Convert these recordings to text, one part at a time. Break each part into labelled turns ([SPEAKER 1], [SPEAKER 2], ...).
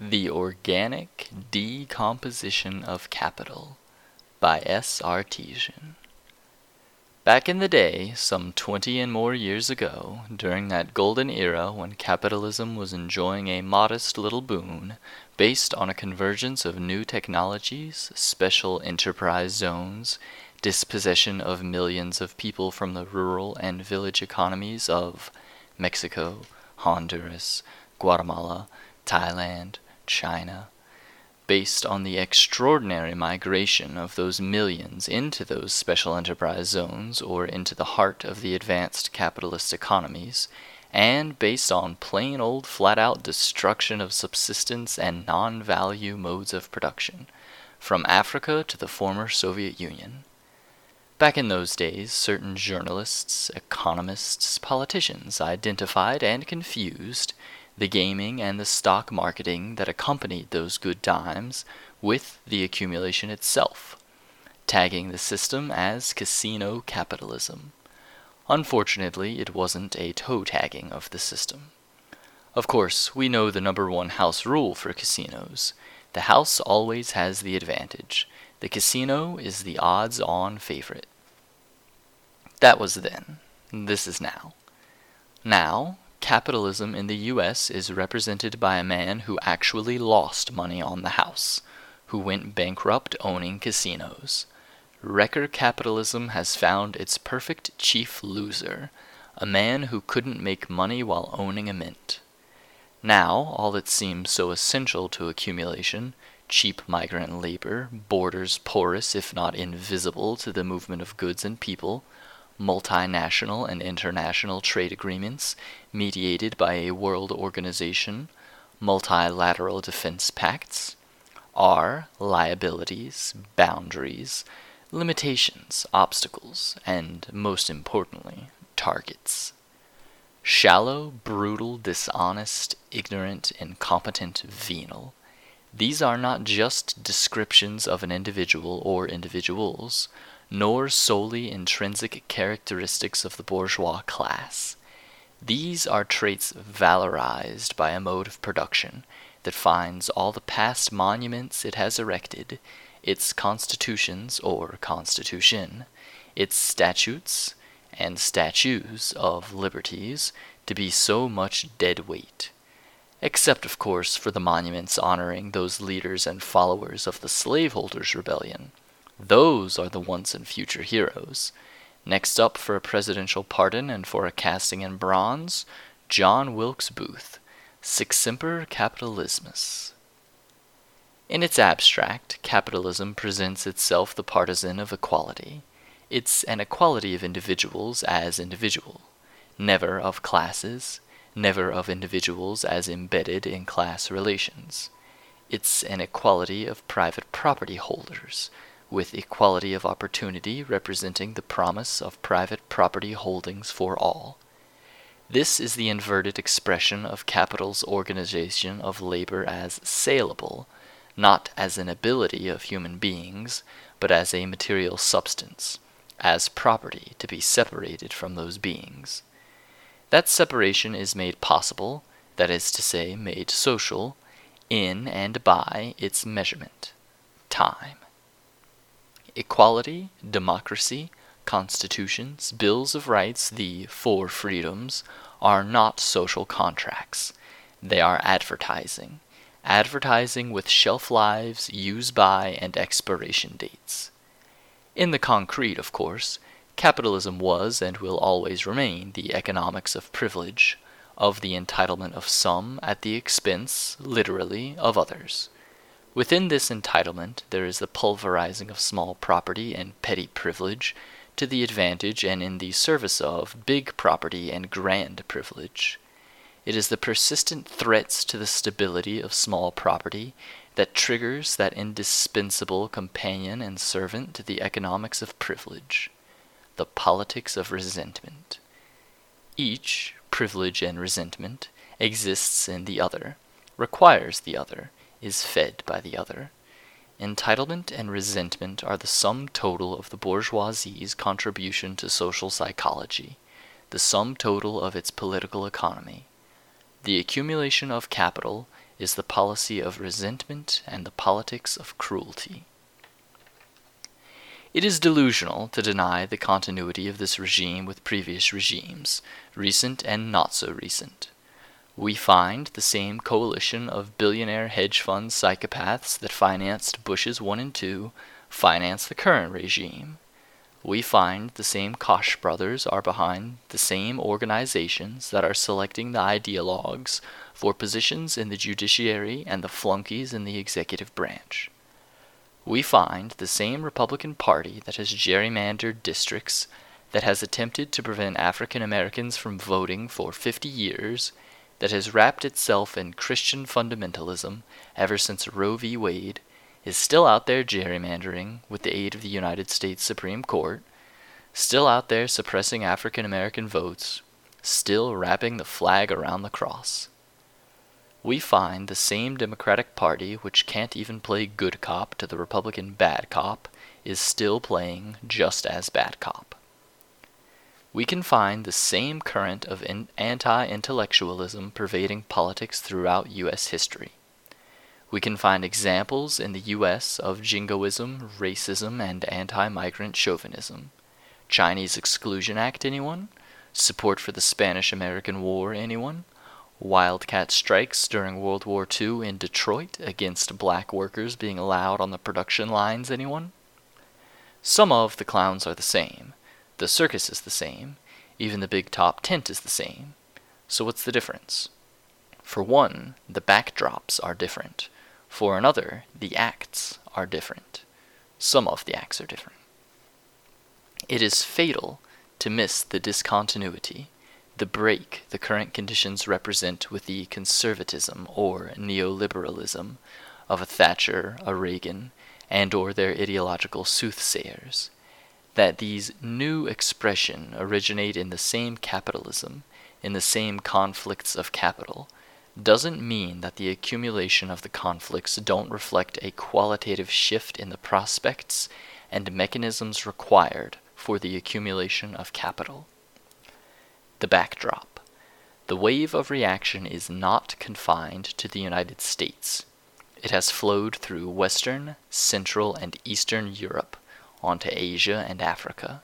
[SPEAKER 1] The Organic Decomposition of Capital by S. Artesian. Back in the day, some twenty and more years ago, during that golden era when capitalism was enjoying a modest little boon, based on a convergence of new technologies, special enterprise zones, dispossession of millions of people from the rural and village economies of Mexico, Honduras, Guatemala, Thailand, China, based on the extraordinary migration of those millions into those special enterprise zones or into the heart of the advanced capitalist economies, and based on plain old flat out destruction of subsistence and non value modes of production, from Africa to the former Soviet Union. Back in those days, certain journalists, economists, politicians identified and confused the gaming and the stock marketing that accompanied those good times with the accumulation itself, tagging the system as casino capitalism. Unfortunately, it wasn't a toe tagging of the system. Of course, we know the number one house rule for casinos. The house always has the advantage. The casino is the odds on favorite. That was then. This is now. Now, capitalism in the US is represented by a man who actually lost money on the house, who went bankrupt owning casinos. Wrecker capitalism has found its perfect chief loser, a man who couldn't make money while owning a mint. Now, all that seems so essential to accumulation cheap migrant labor, borders porous if not invisible to the movement of goods and people multinational and international trade agreements mediated by a world organization, multilateral defense pacts, are liabilities, boundaries, limitations, obstacles, and, most importantly, targets. Shallow, brutal, dishonest, ignorant, incompetent, venal. These are not just descriptions of an individual or individuals, nor solely intrinsic characteristics of the bourgeois class. These are traits valorized by a mode of production that finds all the past monuments it has erected, its constitutions or constitution, its statutes and statues of liberties to be so much dead weight. Except, of course, for the monuments honoring those leaders and followers of the slaveholders' rebellion those are the once and future heroes. Next up for a presidential pardon and for a casting in bronze, John Wilkes Booth, Sic Semper Capitalismus. In its abstract, capitalism presents itself the partisan of equality. It's an equality of individuals as individual, never of classes, never of individuals as embedded in class relations. It's an equality of private property holders, with equality of opportunity representing the promise of private property holdings for all. This is the inverted expression of capital's organization of labor as saleable, not as an ability of human beings, but as a material substance, as property to be separated from those beings. That separation is made possible, that is to say, made social, in and by its measurement, time. Equality, democracy, constitutions, bills of rights, the four freedoms, are not social contracts. They are advertising. Advertising with shelf lives, use by, and expiration dates. In the concrete, of course, capitalism was and will always remain the economics of privilege, of the entitlement of some at the expense, literally, of others. Within this entitlement there is the pulverizing of small property and petty privilege to the advantage and in the service of big property and grand privilege. It is the persistent threats to the stability of small property that triggers that indispensable companion and servant to the economics of privilege, the politics of resentment. Each, privilege and resentment, exists in the other, requires the other, is fed by the other. Entitlement and resentment are the sum total of the bourgeoisie's contribution to social psychology, the sum total of its political economy. The accumulation of capital is the policy of resentment and the politics of cruelty. It is delusional to deny the continuity of this regime with previous regimes, recent and not so recent. We find the same coalition of billionaire hedge fund psychopaths that financed Bushes 1 and 2 finance the current regime. We find the same Koch brothers are behind the same organizations that are selecting the ideologues for positions in the judiciary and the flunkies in the executive branch we find the same Republican Party that has gerrymandered districts, that has attempted to prevent African Americans from voting for 50 years, that has wrapped itself in Christian fundamentalism ever since Roe v. Wade, is still out there gerrymandering with the aid of the United States Supreme Court, still out there suppressing African American votes, still wrapping the flag around the cross we find the same Democratic Party, which can't even play good cop to the Republican bad cop, is still playing just as bad cop. We can find the same current of anti intellectualism pervading politics throughout U.S. history. We can find examples in the U.S. of jingoism, racism, and anti migrant chauvinism. Chinese Exclusion Act, anyone? Support for the Spanish American War, anyone? Wildcat strikes during World War II in Detroit against black workers being allowed on the production lines, anyone? Some of the clowns are the same. The circus is the same. Even the big top tent is the same. So what's the difference? For one, the backdrops are different. For another, the acts are different. Some of the acts are different. It is fatal to miss the discontinuity the break the current conditions represent with the conservatism or neoliberalism of a Thatcher, a Reagan, and or their ideological soothsayers, that these new expression originate in the same capitalism, in the same conflicts of capital, doesn't mean that the accumulation of the conflicts don't reflect a qualitative shift in the prospects and mechanisms required for the accumulation of capital. The backdrop. The wave of reaction is not confined to the United States. It has flowed through Western, Central, and Eastern Europe onto Asia and Africa,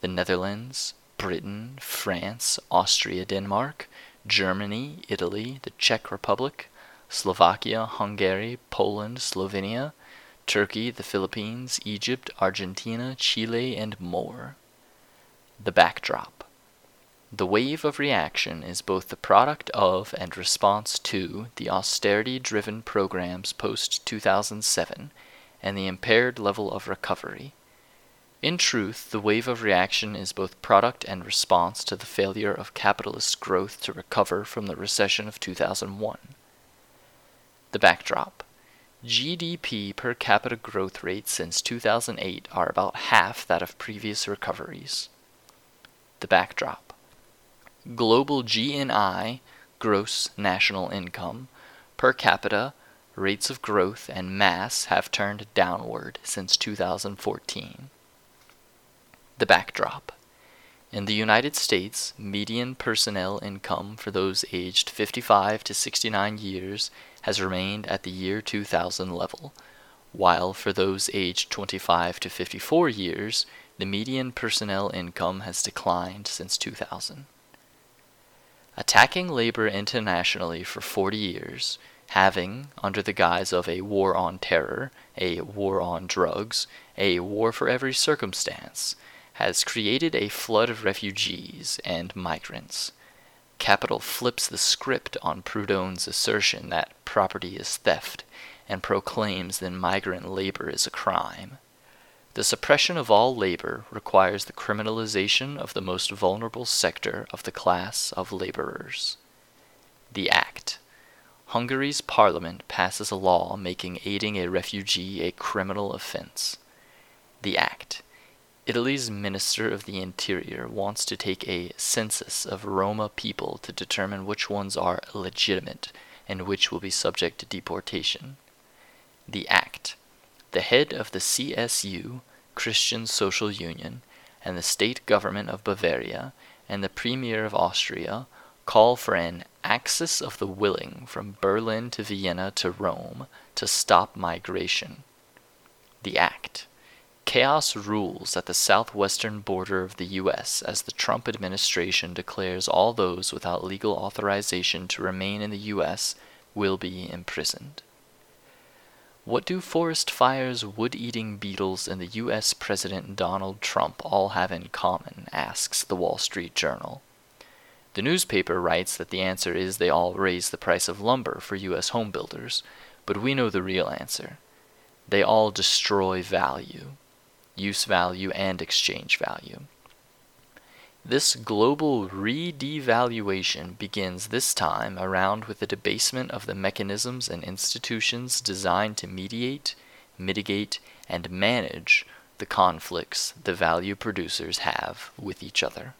[SPEAKER 1] the Netherlands, Britain, France, Austria, Denmark, Germany, Italy, the Czech Republic, Slovakia, Hungary, Poland, Slovenia, Turkey, the Philippines, Egypt, Argentina, Chile, and more. The backdrop. The wave of reaction is both the product of and response to the austerity driven programs post 2007 and the impaired level of recovery. In truth, the wave of reaction is both product and response to the failure of capitalist growth to recover from the recession of 2001. The backdrop GDP per capita growth rates since 2008 are about half that of previous recoveries. The backdrop global GNI, gross national income, per capita, rates of growth, and mass have turned downward since 2014. The backdrop. In the United States, median personnel income for those aged 55 to 69 years has remained at the year 2000 level, while for those aged 25 to 54 years, the median personnel income has declined since 2000 attacking labor internationally for 40 years, having, under the guise of a war on terror, a war on drugs, a war for every circumstance, has created a flood of refugees and migrants. Capital flips the script on Proudhon's assertion that property is theft and proclaims that migrant labor is a crime. The suppression of all labor requires the criminalization of the most vulnerable sector of the class of laborers. The Act. Hungary's parliament passes a law making aiding a refugee a criminal offense. The Act. Italy's Minister of the Interior wants to take a census of Roma people to determine which ones are legitimate and which will be subject to deportation. The Act the head of the CSU, Christian Social Union, and the state government of Bavaria, and the premier of Austria call for an axis of the willing from Berlin to Vienna to Rome to stop migration. The act. Chaos rules at the southwestern border of the U.S. as the Trump administration declares all those without legal authorization to remain in the U.S. will be imprisoned. What do forest fires, wood eating beetles, and the U.S. President Donald Trump all have in common? asks the Wall Street Journal. The newspaper writes that the answer is they all raise the price of lumber for U.S. home builders, but we know the real answer. They all destroy value, use value, and exchange value. This global re-devaluation begins this time around with the debasement of the mechanisms and institutions designed to mediate, mitigate, and manage the conflicts the value producers have with each other.